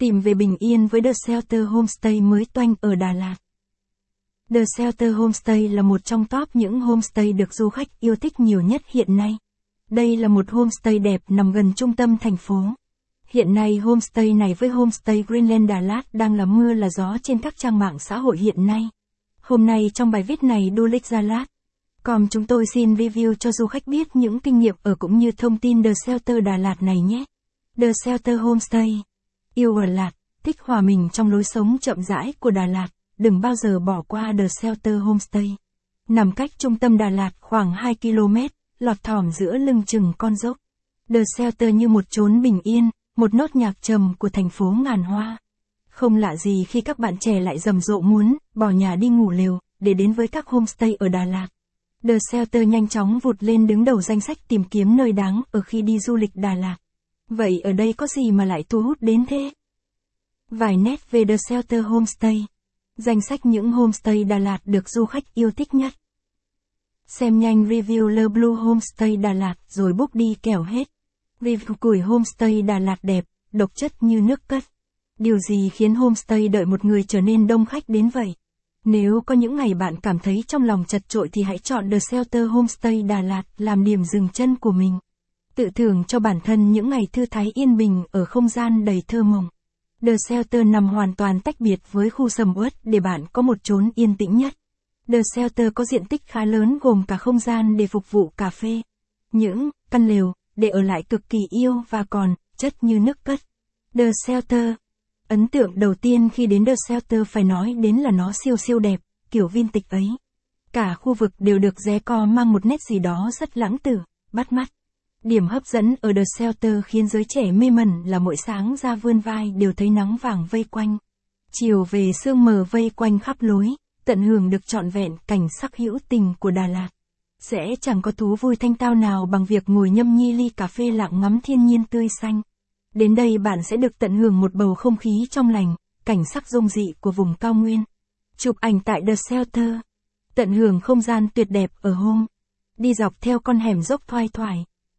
Tìm về bình yên với The Shelter Homestay mới toanh ở Đà Lạt. The Shelter Homestay là một trong top những homestay được du khách yêu thích nhiều nhất hiện nay. Đây là một homestay đẹp nằm gần trung tâm thành phố. Hiện nay homestay này với homestay Greenland Đà Lạt đang là mưa là gió trên các trang mạng xã hội hiện nay. Hôm nay trong bài viết này Du lịch Gia Lát, còn chúng tôi xin review cho du khách biết những kinh nghiệm ở cũng như thông tin The Shelter Đà Lạt này nhé. The Shelter Homestay. Yêu Đà Lạt, thích hòa mình trong lối sống chậm rãi của Đà Lạt, đừng bao giờ bỏ qua The Shelter Homestay. Nằm cách trung tâm Đà Lạt khoảng 2 km, lọt thỏm giữa lưng chừng con dốc. The Shelter như một chốn bình yên, một nốt nhạc trầm của thành phố ngàn hoa. Không lạ gì khi các bạn trẻ lại rầm rộ muốn bỏ nhà đi ngủ lều để đến với các homestay ở Đà Lạt. The Shelter nhanh chóng vụt lên đứng đầu danh sách tìm kiếm nơi đáng ở khi đi du lịch Đà Lạt. Vậy ở đây có gì mà lại thu hút đến thế? Vài nét về The Shelter Homestay. Danh sách những homestay Đà Lạt được du khách yêu thích nhất. Xem nhanh review Le Blue Homestay Đà Lạt rồi book đi kẻo hết. Review củi homestay Đà Lạt đẹp, độc chất như nước cất. Điều gì khiến homestay đợi một người trở nên đông khách đến vậy? Nếu có những ngày bạn cảm thấy trong lòng chật trội thì hãy chọn The Shelter Homestay Đà Lạt làm điểm dừng chân của mình. Tự thưởng cho bản thân những ngày thư thái yên bình ở không gian đầy thơ mộng. The Shelter nằm hoàn toàn tách biệt với khu sầm uất để bạn có một chốn yên tĩnh nhất. The Shelter có diện tích khá lớn gồm cả không gian để phục vụ cà phê, những căn lều để ở lại cực kỳ yêu và còn chất như nước cất. The Shelter Ấn tượng đầu tiên khi đến The Shelter phải nói đến là nó siêu siêu đẹp, kiểu vintage ấy. Cả khu vực đều được ré co mang một nét gì đó rất lãng tử, bắt mắt. Điểm hấp dẫn ở The Shelter khiến giới trẻ mê mẩn là mỗi sáng ra vươn vai đều thấy nắng vàng vây quanh. Chiều về sương mờ vây quanh khắp lối, tận hưởng được trọn vẹn cảnh sắc hữu tình của Đà Lạt. Sẽ chẳng có thú vui thanh tao nào bằng việc ngồi nhâm nhi ly cà phê lặng ngắm thiên nhiên tươi xanh. Đến đây bạn sẽ được tận hưởng một bầu không khí trong lành, cảnh sắc dung dị của vùng cao nguyên. Chụp ảnh tại The Shelter. Tận hưởng không gian tuyệt đẹp ở hôm. Đi dọc theo con hẻm dốc thoai thoải,